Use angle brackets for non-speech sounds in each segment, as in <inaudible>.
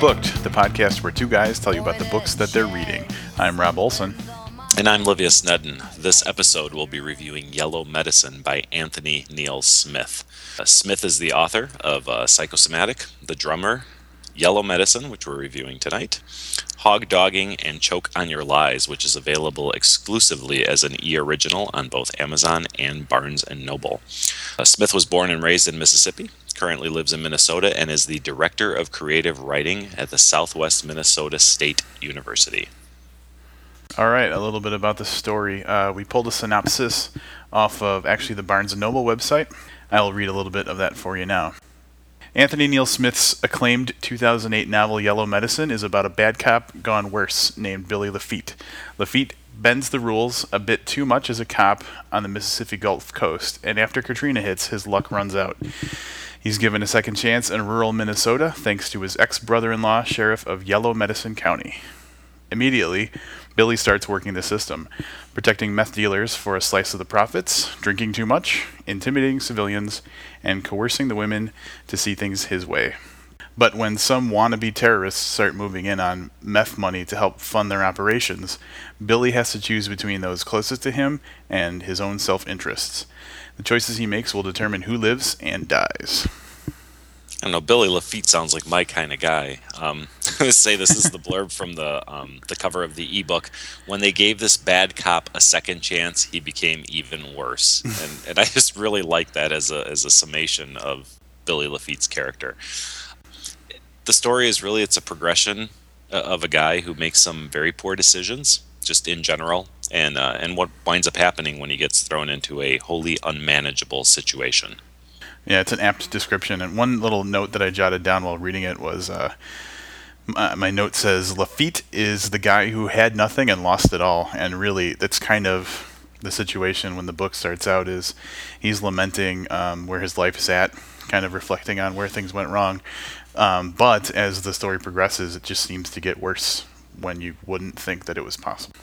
Booked, the podcast where two guys tell you about the books that they're reading. I'm Rob Olson. And I'm Livius Evans. This episode will be reviewing Yellow Medicine by Anthony Neil Smith. Uh, Smith is the author of uh, Psychosomatic, The Drummer, Yellow Medicine, which we're reviewing tonight, Hog Dogging, and Choke on Your Lies, which is available exclusively as an e original on both Amazon and Barnes and Noble. Uh, Smith was born and raised in Mississippi, currently lives in Minnesota, and is the Director of Creative Writing at the Southwest Minnesota State University. All right, a little bit about the story. Uh, we pulled a synopsis off of actually the Barnes & Noble website. I will read a little bit of that for you now. Anthony Neil Smith's acclaimed 2008 novel Yellow Medicine is about a bad cop gone worse named Billy Lafitte. Lafitte bends the rules a bit too much as a cop on the Mississippi Gulf Coast, and after Katrina hits, his luck runs out. He's given a second chance in rural Minnesota thanks to his ex brother in law, sheriff of Yellow Medicine County. Immediately, Billy starts working the system, protecting meth dealers for a slice of the profits, drinking too much, intimidating civilians, and coercing the women to see things his way. But when some wannabe terrorists start moving in on meth money to help fund their operations, Billy has to choose between those closest to him and his own self interests. The choices he makes will determine who lives and dies. I don't know. Billy Lafitte sounds like my kind of guy. Um, <laughs> say this is the <laughs> blurb from the um, the cover of the ebook. When they gave this bad cop a second chance, he became even worse, <laughs> and and I just really like that as a as a summation of Billy Lafitte's character. The story is really it's a progression uh, of a guy who makes some very poor decisions, just in general, and uh, and what winds up happening when he gets thrown into a wholly unmanageable situation. Yeah, it's an apt description. And one little note that I jotted down while reading it was uh, my, note says Lafitte is the guy who had nothing and lost it all. And really, that's kind of the situation when the book starts out is he's lamenting um, where his life is at, kind of reflecting on where things went wrong. Um, but as the story progresses, it just seems to get worse when you wouldn't think that it was possible.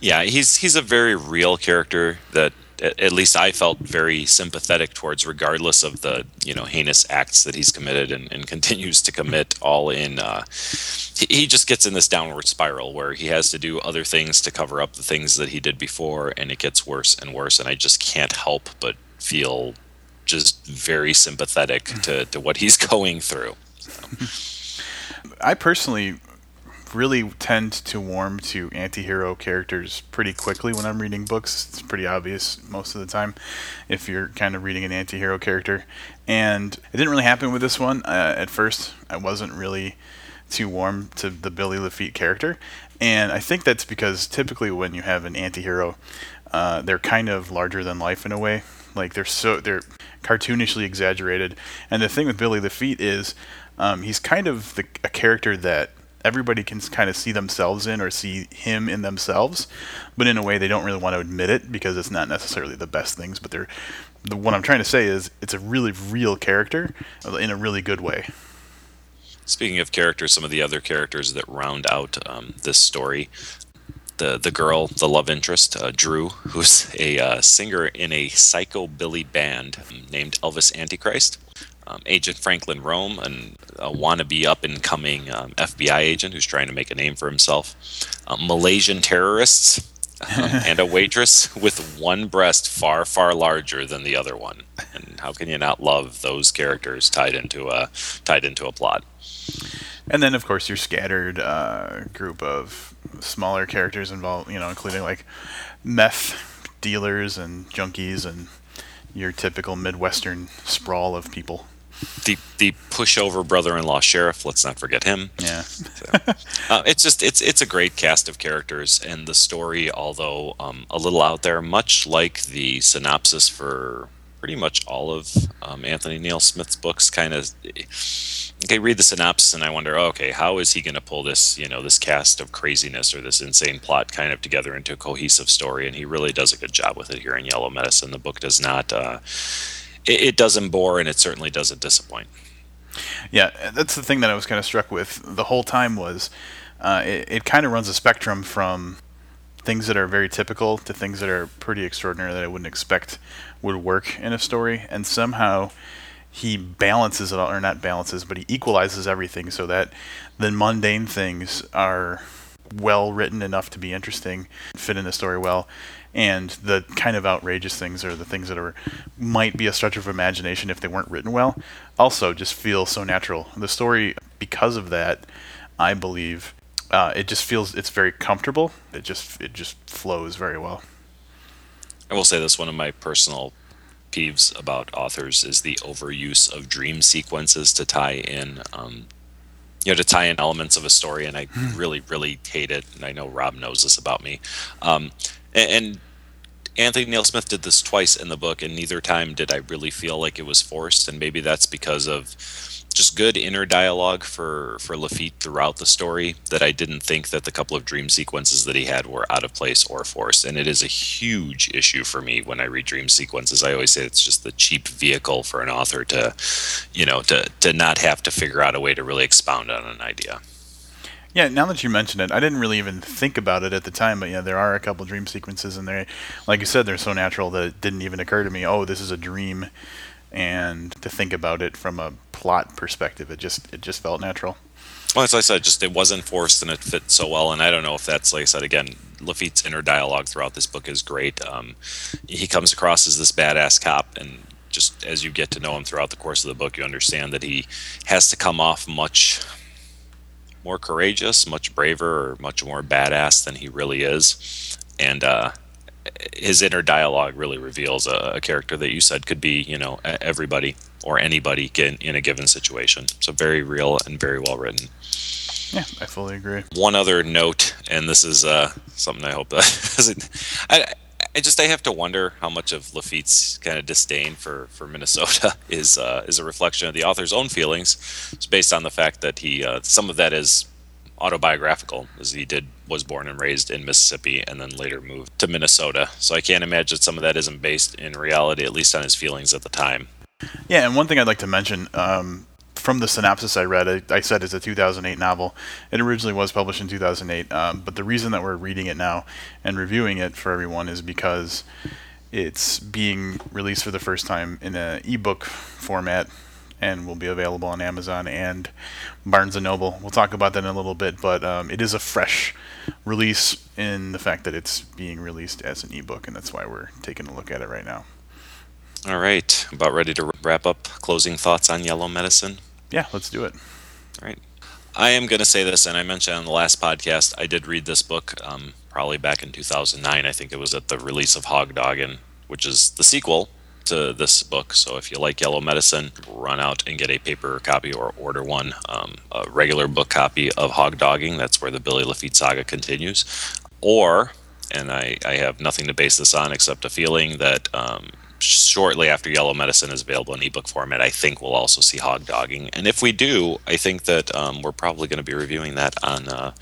Yeah, he's he's a very real character that at least I felt very sympathetic towards, regardless of the you know heinous acts that he's committed and, and <laughs> continues to commit. All in, uh, he, he, just gets in this downward spiral where he has to do other things to cover up the things that he did before, and it gets worse and worse. And I just can't help but feel just very sympathetic to, to what he's <laughs> going through. So. I personally really tend to warm to anti-hero characters pretty quickly when I'm reading books. It's pretty obvious most of the time if you're kind of reading an anti-hero character. And it didn't really happen with this one. Uh, at first, I wasn't really too warm to the Billy Lafitte character. And I think that's because typically when you have an anti-hero, uh, they're kind of larger than life in a way. Like they're so they're cartoonishly exaggerated. And the thing with Billy Lafitte is um, he's kind of the, a character that everybody can kind of see themselves in or see him in themselves, but in a way they don't really want to admit it because it's not necessarily the best things. But they're the what I'm trying to say is it's a really real character in a really good way. Speaking of characters, some of the other characters that round out um, this story, the the girl, the love interest, uh, Drew, who's a uh, singer in a psychobilly band named Elvis Antichrist um, Agent Franklin Rome, and a wannabe up and coming um, FBI agent who's trying to make a name for himself, um, Malaysian terrorists, um, <laughs> and a waitress with one breast far, far larger than the other one. And how can you not love those characters tied into a tied into a plot? And then, of course, your scattered uh, group of smaller characters involved, you know, including like meth dealers and junkies and your typical Midwestern sprawl of people the the pushover brother-in-law sheriff. Let's not forget him. Yeah. So, uh, it's just it's it's a great cast of characters, and the story, although um, a little out there, much like the synopsis for pretty much all of um, Anthony Neil Smith's books, kind of. Okay, read the synopsis, and I wonder, okay, how is he going to pull this, you know, this cast of craziness or this insane plot kind of together into a cohesive story? And he really does a good job with it here in Yellow Medicine. The book does not. Uh, it, it doesn't bore and it certainly doesn't disappoint. Yeah, that's the thing that I was kind of struck with the whole time was uh, it, it kind of runs a spectrum from things that are very typical to things that are pretty extraordinary that I wouldn't expect would work in a story, and somehow he balances it all, or not balances, but he equalizes everything so that the mundane things are well written enough to be interesting, fit in the story well, and the kind of outrageous things or the things that are might be a stretch of imagination if they weren't written well. Also just feel so natural. The story because of that i believe uh, it just feels it's very comfortable. It just it just flows very well. I will say this one of my personal peeves about authors is the overuse of dream sequences to tie in um, you know to tie in elements of a story and i hmm. really really hate it and i know rob knows this about me. Um, and, and Anthony Neil Smith did this twice in the book, and neither time did I really feel like it was forced. And maybe that's because of just good inner dialogue for for Lafitte throughout the story. That I didn't think that the couple of dream sequences that he had were out of place or forced. And it is a huge issue for me when I read dream sequences. I always say it's just the cheap vehicle for an author to, you know, to to not have to figure out a way to really expound on an idea. Yeah, now that you mention it, I didn't really even think about it at the time, but yeah, there are a couple dream sequences in there. Like you said, they're so natural that it didn't even occur to me. Oh, this is a dream, and to think about it from a plot perspective, it just it just felt natural. Well, as I said, just it wasn't forced and it fit so well. And I don't know if that's like I said again. Lafitte's inner dialogue throughout this book is great. Um, he comes across as this badass cop, and just as you get to know him throughout the course of the book, you understand that he has to come off much more courageous, much braver, or much more badass than he really is. And uh, his inner dialogue really reveals a, a, character that you said could be, you know, everybody or anybody in, in a given situation. So very real and very well written. Yeah, I fully agree. One other note, and this is uh, something I hope that <laughs> I, I just I have to wonder how much of Lafitte's kind of disdain for, for Minnesota <laughs> is uh, is a reflection of the author's own feelings. It's based on the fact that he uh, some of that is autobiographical, as he did was born and raised in Mississippi and then later moved to Minnesota. So I can't imagine some of that isn't based in reality, at least on his feelings at the time. Yeah, and one thing I'd like to mention, um, from the synopsis I read, I, I, said it's a 2008 novel. It originally was published in 2008, um, but the reason that we're reading it now and reviewing it for everyone is because it's being released for the first time in an ebook format and will be available on Amazon and Barnes Noble. We'll talk about that in a little bit, but um, it is a fresh release in the fact that it's being released as an ebook, and that's why we're taking a look at it right now. All right, about ready to wrap up. Closing thoughts on Yellow Medicine? Yeah, let's do it. All right. I am going to say this, and I mentioned on the last podcast, I did read this book um, probably back in 2009. I think it was at the release of Hog Doggin, which is the sequel to this book. So if you like Yellow Medicine, run out and get a paper copy or order one. Um, a regular book copy of Hog Dogging, that's where the Billy Lafitte saga continues. Or, and I, I have nothing to base this on except a feeling that um, shortly after Yellow Medicine is available in ebook format, I think we'll also see Hog Dogging. And if we do, I think that um, we're probably going to be reviewing that on uh,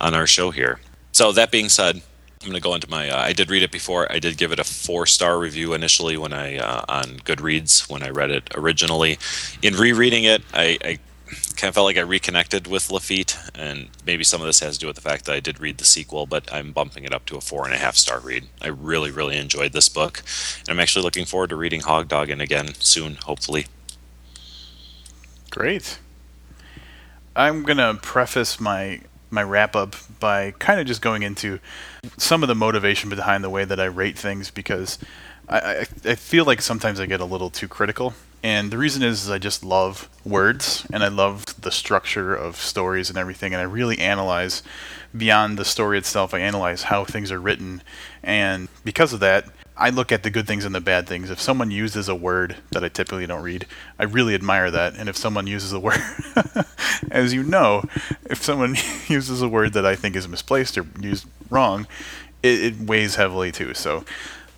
on our show here. So that being said, I'm going to go into my. Uh, I did read it before. I did give it a four star review initially when I uh, on Goodreads when I read it originally. In rereading it, I, I kind of felt like I reconnected with Lafitte, and maybe some of this has to do with the fact that I did read the sequel, but I'm bumping it up to a four and a half star read. I really, really enjoyed this book, and I'm actually looking forward to reading Hog Doggin again soon, hopefully. Great. I'm gonna preface my my wrap up by kind of just going into some of the motivation behind the way that I rate things because I, I, I feel like sometimes I get a little too critical and the reason is, is I just love words and I love the structure of stories and everything. And I really analyze beyond the story itself, I analyze how things are written. And because of that, I look at the good things and the bad things. If someone uses a word that I typically don't read, I really admire that. And if someone uses a word, <laughs> as you know, if someone <laughs> uses a word that I think is misplaced or used wrong, it, it weighs heavily too. So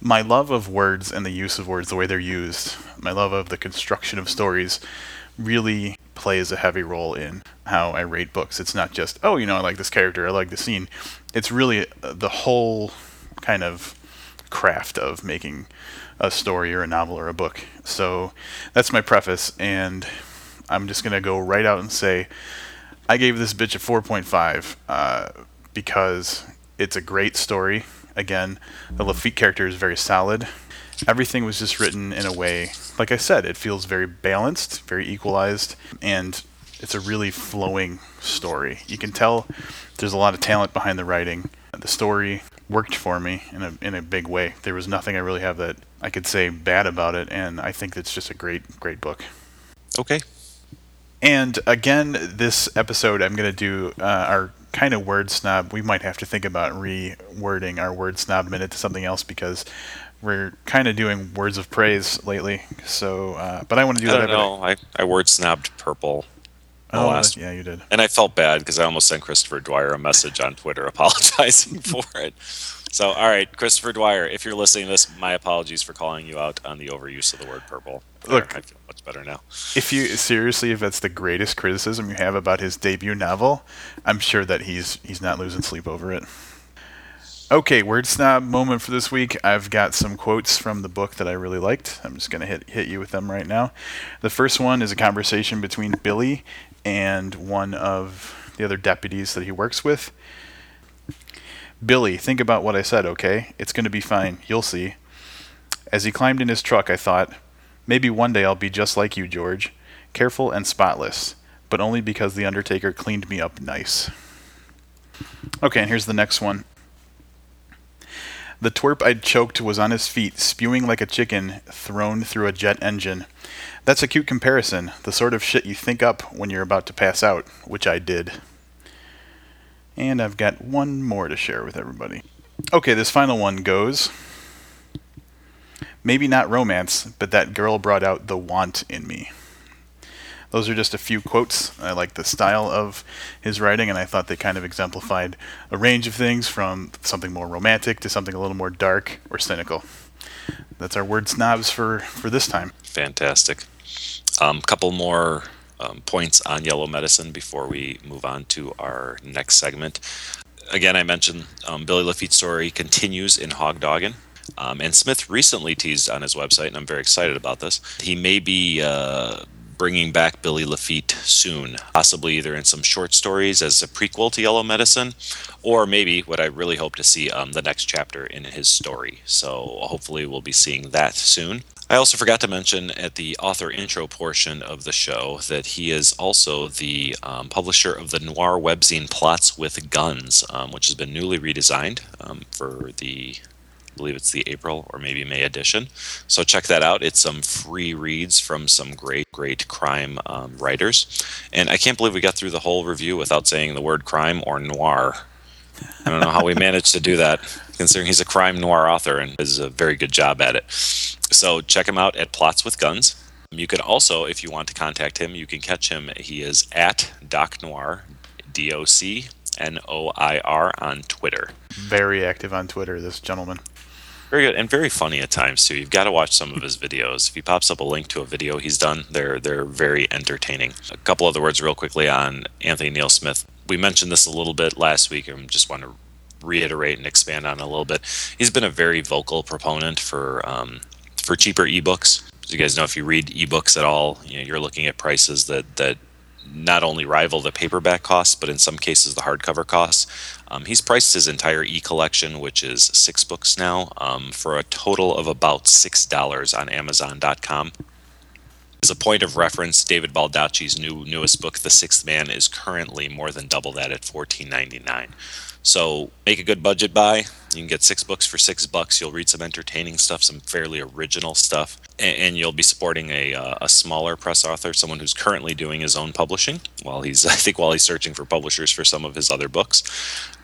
my love of words and the use of words, the way they're used, my love of the construction of stories really plays a heavy role in how I rate books. It's not just, oh, you know, I like this character, I like the scene. It's really uh, the whole kind of craft of making a story or a novel or a book. So that's my preface, and I'm just going to go right out and say I gave this bitch a 4.5 uh, because it's a great story. Again, the Lafitte character is very solid. everything was just written in a way, like I said, it feels very balanced, very equalized, and it's a really flowing story. You can tell there's a lot of talent behind the writing. The story worked for me in a in a big way. There was nothing I really have that I could say bad about it, and I think it's just a great great book. Okay. And again, this episode I'm going to do uh, our kind of word snob. We might have to think about rewording our word snob minute to something else because we're kind of doing words of praise lately. So, uh, but I want to do I that. don't know. I, I word snapped purple. Oh, last- yeah, you did. And I felt bad because I almost sent Christopher Dwyer a message on Twitter <laughs> apologizing <laughs> for it. So, all right, Christopher Dwyer, if you're listening to this, my apologies for calling you out on the overuse of the word purple. Look. I feel much better now. If you seriously, if that's the greatest criticism you have about his debut novel, I'm sure that he's he's not losing sleep over it. Okay, word snob moment for this week. I've got some quotes from the book that I really liked. I'm just gonna hit hit you with them right now. The first one is a conversation between Billy and one of the other deputies that he works with. Billy, think about what I said, okay? It's gonna be fine. You'll see. As he climbed in his truck, I thought, maybe one day I'll be just like you, George. Careful and spotless, but only because the Undertaker cleaned me up nice. Okay, and here's the next one. The twerp I'd choked was on his feet, spewing like a chicken thrown through a jet engine. That's a cute comparison, the sort of shit you think up when you're about to pass out, which I did. And I've got one more to share with everybody. Okay, this final one goes. Maybe not romance, but that girl brought out the want in me. Those are just a few quotes. I like the style of his writing, and I thought they kind of exemplified a range of things from something more romantic to something a little more dark or cynical. That's our word snobs for, for this time. Fantastic. A um, couple more um, points on yellow medicine before we move on to our next segment. Again, I mentioned um, Billy Lafitte's story continues in Hog Doggin. Um, and Smith recently teased on his website, and I'm very excited about this. He may be uh, bringing back Billy Lafitte soon, possibly either in some short stories as a prequel to Yellow Medicine, or maybe what I really hope to see um, the next chapter in his story. So hopefully we'll be seeing that soon. I also forgot to mention at the author intro portion of the show that he is also the um, publisher of the noir webzine Plots with Guns, um, which has been newly redesigned um, for the believe it's the April or maybe May edition. So check that out. It's some free reads from some great, great crime um, writers. And I can't believe we got through the whole review without saying the word crime or noir. I don't know how we <laughs> managed to do that, considering he's a crime noir author and does a very good job at it. So check him out at Plots with Guns. You can also, if you want to contact him, you can catch him. He is at Doc Noir, D O C N O I R on Twitter. Very active on Twitter, this gentleman. Very good and very funny at times too. You've got to watch some of his videos. If he pops up a link to a video he's done, they're they're very entertaining. A couple other words real quickly on Anthony Neil Smith. We mentioned this a little bit last week, and just want to reiterate and expand on a little bit. He's been a very vocal proponent for um, for cheaper ebooks. As you guys know, if you read ebooks at all, you know, you're looking at prices that that not only rival the paperback costs, but in some cases the hardcover costs. Um, he's priced his entire e collection, which is six books now, um, for a total of about $6 on Amazon.com. As a point of reference, David Baldacci's new newest book, The Sixth Man, is currently more than double that at $14.99. So make a good budget buy. You can get six books for six bucks. You'll read some entertaining stuff, some fairly original stuff, and, you'll be supporting a, uh, a smaller press author, someone who's currently doing his own publishing. While he's, <laughs> I think, while he's searching for publishers for some of his other books,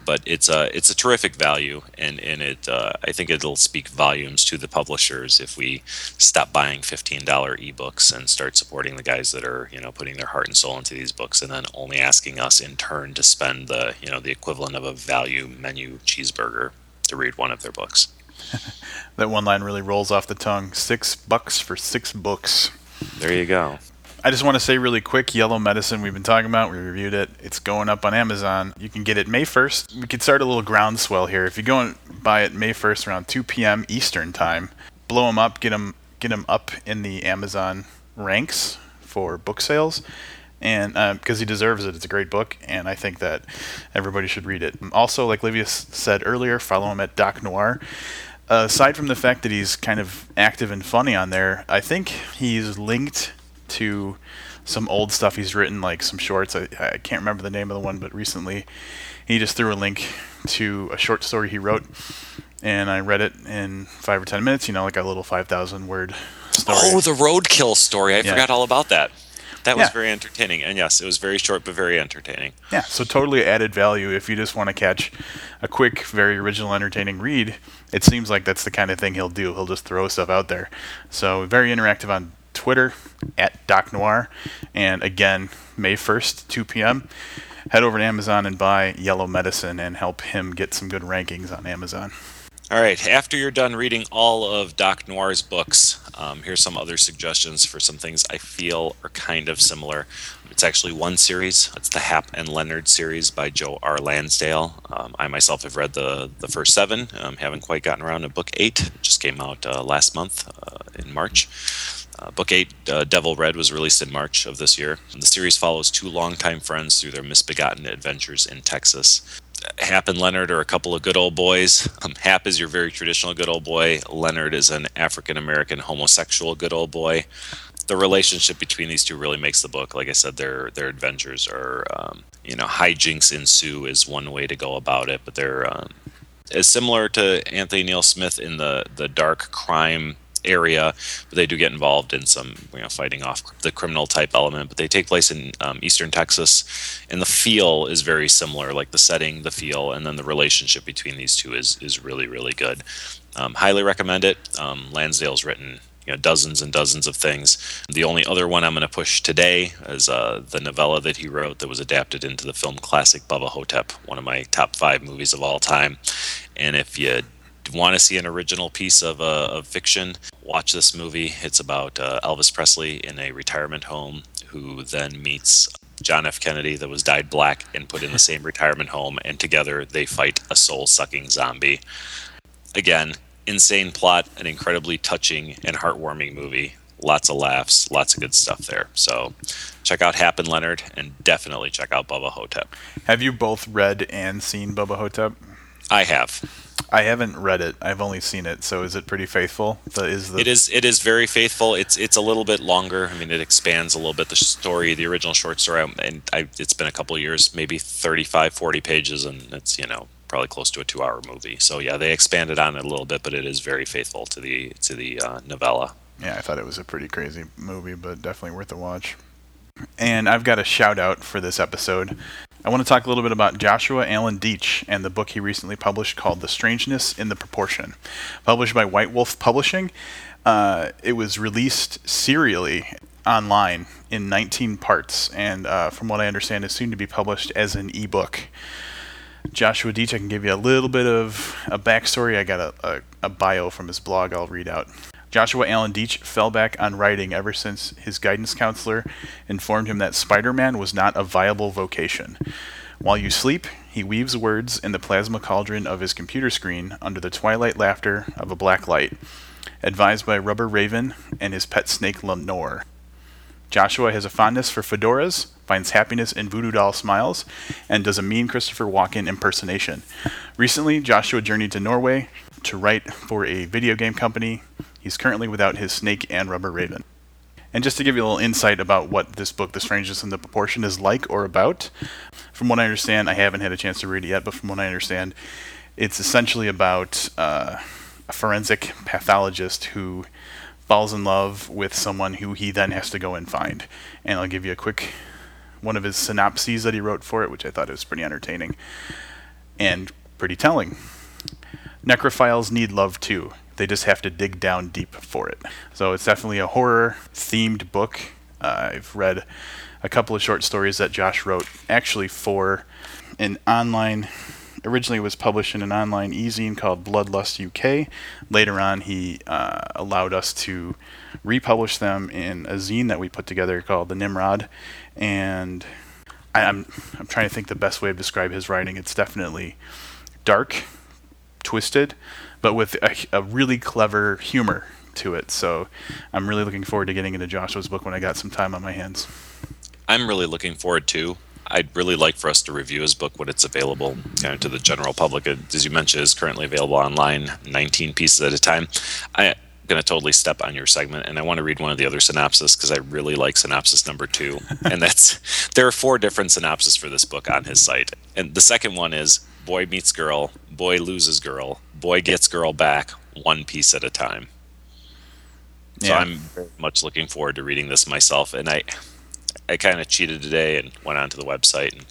but it's a it's a terrific value, and and it uh, I think it'll speak volumes to the publishers if we stop buying fifteen dollar ebooks and start supporting the guys that are you know putting their heart and soul into these books, and then only asking us in turn to spend the you know the equivalent of a value menu cheeseburger to read one of their books. <laughs> That one line really rolls off the tongue. Six bucks for six books. There you go. I just want to say really quick Yellow Medicine, we've been talking about, we reviewed it. It's going up on Amazon. You can get it May 1st. We could start a little groundswell here. If you go and buy it May 1st around 2 p.m. Eastern Time, blow them up, get them, get them up in the Amazon ranks for book sales. And because uh, he deserves it, it's a great book, and I think that everybody should read it. Also, like Livius said earlier, follow him at Doc Noir. aside from the fact that he's kind of active and funny on there, I think he's linked to some old stuff he's written, like some shorts. I, I can't remember the name of the one, but recently he just threw a link to a short story he wrote, and I read it in five or ten minutes. You know, like a little five thousand word story. Oh, the roadkill story! I Yeah. forgot all about that. That was Yeah. very entertaining, and yes, it was very short but very entertaining. Yeah, so totally added value if you just want to catch a quick, very original, entertaining read. It seems like that's the kind of thing he'll do. He'll just throw stuff out there. So very interactive on Twitter at Doc Noir, and again May first, 2 p.m. Head over to Amazon and buy Yellow Medicine and help him get some good rankings on Amazon. All right, after you're done reading all of Doc Noir's books, um, here's some other suggestions for some things I feel are kind of similar. It's actually one series. It's the Hap and Leonard series by Joe R. Lansdale. Um, I myself have read the the first seven. Um, haven't quite gotten around to book eight. It just came out uh, last month uh, in March. Uh, book 8, uh, Devil Red, was released in March of this year. The series follows two longtime friends through their misbegotten adventures in Texas. Hap and Leonard are a couple of good old boys. Um, Hap is your very traditional good old boy. Leonard is an African American homosexual good old boy. The relationship between these two really makes the book. Like I said, their their adventures are, um, you know, hijinks ensue is one way to go about it, but they're um, similar to Anthony Neil Smith in the the dark crime area, but they do get involved in some you know fighting off the criminal type element. But they take place in um, eastern Texas, and the feel is very similar, like the setting, the feel, and then the relationship between these two is is really really good. Um, highly recommend it. Um, Lansdale's written you know dozens and dozens of things. The only other one I'm going to push today is uh, the novella that he wrote that was adapted into the film classic Bubba Ho-Tep, one of my top five movies of all time. And if you want to see an original piece of, uh, of fiction, watch this movie. It's about uh, Elvis Presley in a retirement home who then meets John F. Kennedy that was dyed black and put in the same retirement home, and together they fight a soul sucking zombie. Again, insane plot, an incredibly touching and heartwarming movie. Lots of laughs, lots of good stuff there. So check out Hap and Leonard, and definitely check out Bubba Ho-Tep. Have you both read and seen Bubba Ho-Tep? I have. I haven't read it. I've only seen it. So is it pretty faithful? The, is the It is. It is very faithful. It's it's a little bit longer. I mean, it expands a little bit the story, the original short story, and I, it's been a couple of years, maybe 35, 40 pages, and it's you know probably close to a two-hour movie. So yeah, they expanded on it a little bit, but it is very faithful to the to the uh, novella. Yeah, I thought it was a pretty crazy movie, but definitely worth a watch. And I've got a shout out for this episode. I want to talk a little bit about Joshua Allen Deach and the book he recently published called The Strangeness in the Proportion. Published by White Wolf Publishing. Uh, it was released serially online in 19 parts, and uh, from what I understand, is soon to be published as an ebook. Joshua Deach, I can give you a little bit of a backstory. I got a, a, a bio from his blog I'll read out. Joshua Allen Deach fell back on writing ever since his guidance counselor informed him that Spider Man was not a viable vocation. While you sleep, he weaves words in the plasma cauldron of his computer screen under the twilight laughter of a black light. Advised by Rubber Raven and his pet snake Lenore. Joshua has a fondness for fedoras, finds happiness in voodoo doll smiles, and does a mean Christopher Walken impersonation. Recently, Joshua journeyed to Norway to write for a video game company. He's currently without his snake and rubber raven. And just to give you a little insight about what this book, The Strangeness in the Proportion, is like or about, from what I understand, I haven't had a chance to read it yet, but from what I understand, it's essentially about uh, a forensic pathologist who falls in love with someone who he then has to go and find. And I'll give you a quick one of his synopses that he wrote for it, which I thought was pretty entertaining and pretty telling. Necrophiles need love too. They just have to dig down deep for it. So it's definitely a horror themed book. Uh, I've read a couple of short stories that Josh wrote actually for an online originally was published in an online e-zine called Bloodlust UK. Later on, he uh, allowed us to republish them in a zine that we put together called The Nimrod. And I, I'm I'm trying to think the best way to describe his writing. It's definitely dark, twisted, but with a, a really clever humor to it. So I'm really looking forward to getting into Joshua's book when I got some time on my hands. I'm really looking forward to. I'd really like for us to review his book when it's available kind of to the general public. As you mentioned, is currently available online, 19 pieces at a time. I'm going to totally step on your segment, and I want to read one of the other synopses because I really like synopsis number two. <laughs> and that's there are four different synopses for this book on his site, and the second one is boy meets girl, boy loses girl, boy gets girl back, one piece at a time. So yeah. I'm very much looking forward to reading this myself, and I. I kind of cheated today and went onto the website and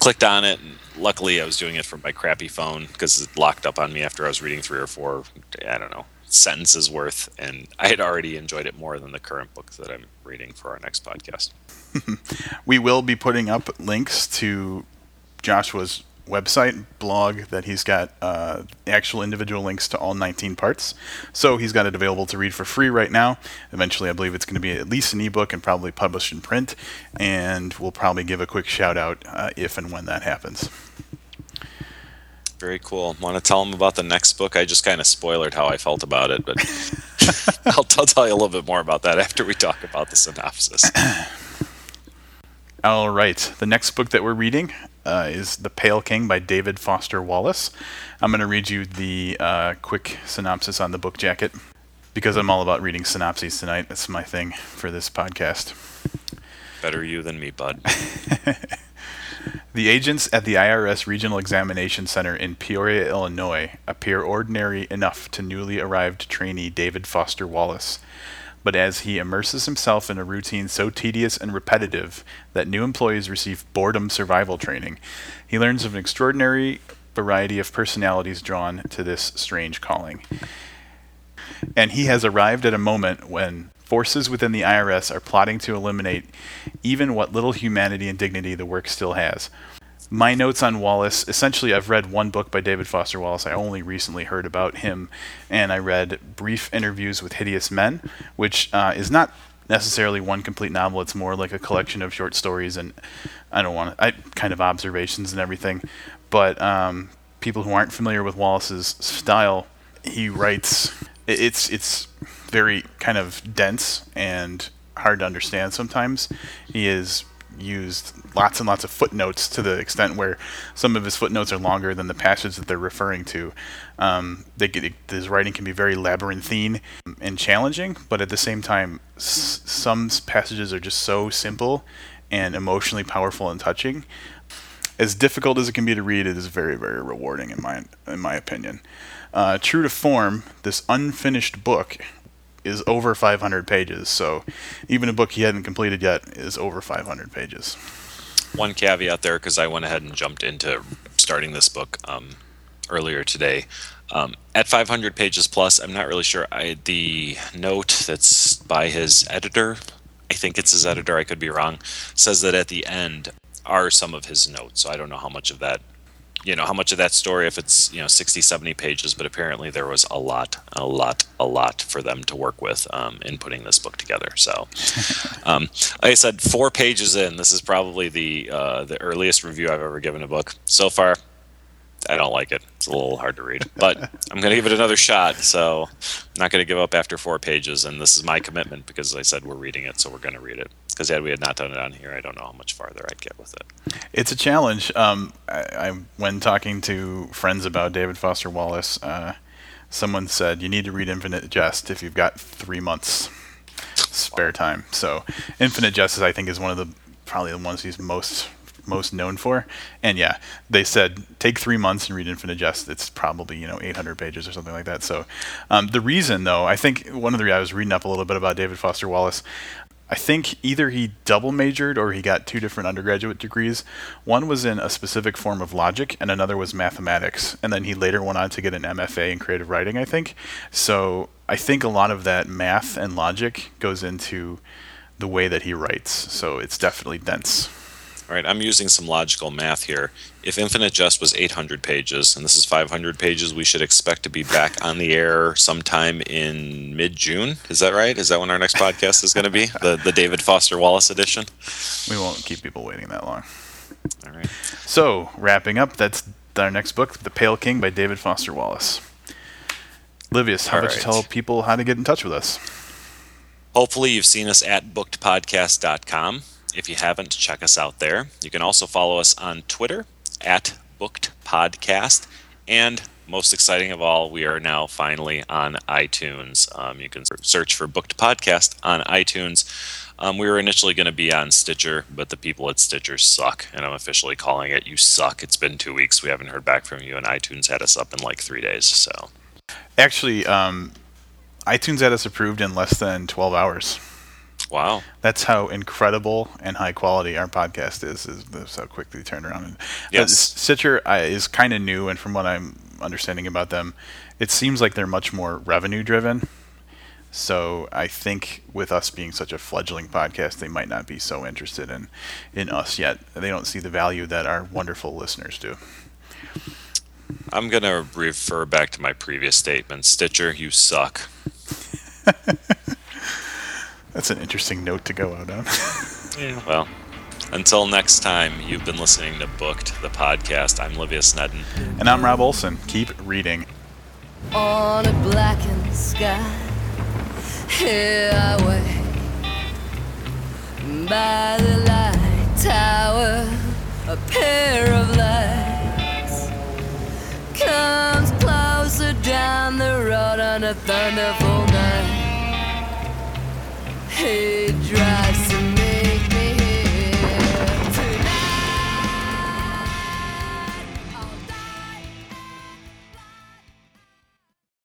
clicked on it. And luckily, I was doing it from my crappy phone because it locked up on me after I was reading three or four, I don't know, sentences worth, and I had already enjoyed it more than the current book that I'm reading for our next podcast. <laughs> we will be putting up links to Joshua's website blog that he's got uh, actual individual links to all 19 parts. So he's got it available to read for free right now. Eventually, I believe it's going to be at least an ebook and probably published in print. And we'll probably give a quick shout out uh, if and when that happens. Very cool. Want to tell them about the next book? I just kind of spoiled how I felt about it, but <laughs> I'll, I'll tell you a little bit more about that after we talk about the synopsis. <coughs> All right. The next book that we're reading uh, is The Pale King by David Foster Wallace. I'm going to read you the uh, quick synopsis on the book jacket because I'm all about reading synopses tonight. That's my thing for this podcast. Better you than me, bud. <laughs> The agents at the IRS Regional Examination Center in Peoria, Illinois, appear ordinary enough to newly arrived trainee David Foster Wallace. But as he immerses himself in a routine so tedious and repetitive that new employees receive boredom survival training, he learns of an extraordinary variety of personalities drawn to this strange calling. And he has arrived at a moment when forces within the IRS are plotting to eliminate even what little humanity and dignity the work still has. My notes on Wallace essentially, I've read one book by David Foster Wallace. I only recently heard about him, and I read Brief Interviews with Hideous Men, which uh, is not necessarily one complete novel. It's more like a collection of short stories and I don't want to, I kind of observations and everything. But um, people who aren't familiar with Wallace's style, he writes. It's it's very kind of dense and hard to understand sometimes. He is used lots and lots of footnotes to the extent where some of his footnotes are longer than the passage that they're referring to. Um, they his writing can be very labyrinthine and challenging, but at the same time, s- some passages are just so simple and emotionally powerful and touching. As difficult as it can be to read, it is very, very rewarding in my in my opinion. Uh, true to form, this unfinished book is over 500 pages. So even a book he hadn't completed yet is over 500 pages. One caveat there, because I went ahead and jumped into starting this book um, earlier today. Um, at 500 pages plus, I'm not really sure. I, the note that's by his editor, I think it's his editor, I could be wrong, says that at the end are some of his notes. So I don't know how much of that you know how much of that story if it's you know 60 70 pages but apparently there was a lot a lot a lot for them to work with um, in putting this book together so <laughs> um, like i said four pages in this is probably the uh, the earliest review i've ever given a book so far I don't like it. It's a little hard to read, but <laughs> I'm going to give it another shot. So I'm not going to give up after four pages, and this is my commitment because I said we're reading it, so we're going to read it. Because had we had not done it on here, I don't know how much farther I'd get with it. It's a challenge. Um, I, I, when talking to friends about David Foster Wallace, uh, someone said you need to read Infinite Jest if you've got three months spare time. So Infinite Jest, I think, is one of the probably the ones he's most most known for. And yeah, they said take three months and read Infinite Jest. It's probably you know 800 pages or something like that. So um, the reason, though, I think one of the I was reading up a little bit about David Foster Wallace. I think either he double majored or he got two different undergraduate degrees. One was in a specific form of logic, and another was mathematics. And then he later went on to get an MFA in creative writing, I think. So I think a lot of that math and logic goes into the way that he writes. So it's definitely dense. All right, I'm using some logical math here. If Infinite Jest was 800 pages and this is 500 pages, we should expect to be back on the air sometime in mid June. Is that right? Is that when our next podcast is going to be? <laughs> The, the David Foster Wallace edition? We won't keep people waiting that long. All right. So, wrapping up, that's our next book, The Pale King by David Foster Wallace. Livius, how All about right. you tell people how to get in touch with us? Hopefully, you've seen us at bookedpodcast.com if you haven't, check us out there. You can also follow us on Twitter at Booked Podcast. And most exciting of all, we are now finally on iTunes. Um, you can search for Booked Podcast on iTunes. Um, we were initially going to be on Stitcher, but the people at Stitcher suck, and I'm officially calling it "You suck." It's been two weeks; we haven't heard back from you, and iTunes had us up in like three days. So, actually, um, iTunes had us approved in less than 12 hours. Wow, that's how incredible and high quality our podcast is. Is how quickly turned around? Yes, uh, Stitcher uh, is kind of new, and from what I'm understanding about them, it seems like they're much more revenue driven. So I think with us being such a fledgling podcast, they might not be so interested in in us yet. They don't see the value that our wonderful listeners do. I'm going to refer back to my previous statement. Stitcher, you suck. <laughs> That's an interesting note to go out on. <laughs> yeah. Well, until next time, you've been listening to Booked, the podcast. I'm Livius Evans. And I'm Rob Olson. Keep reading. On a blackened sky here I wait by the light tower, a pair of lights comes closer down the road on a thunderful who drives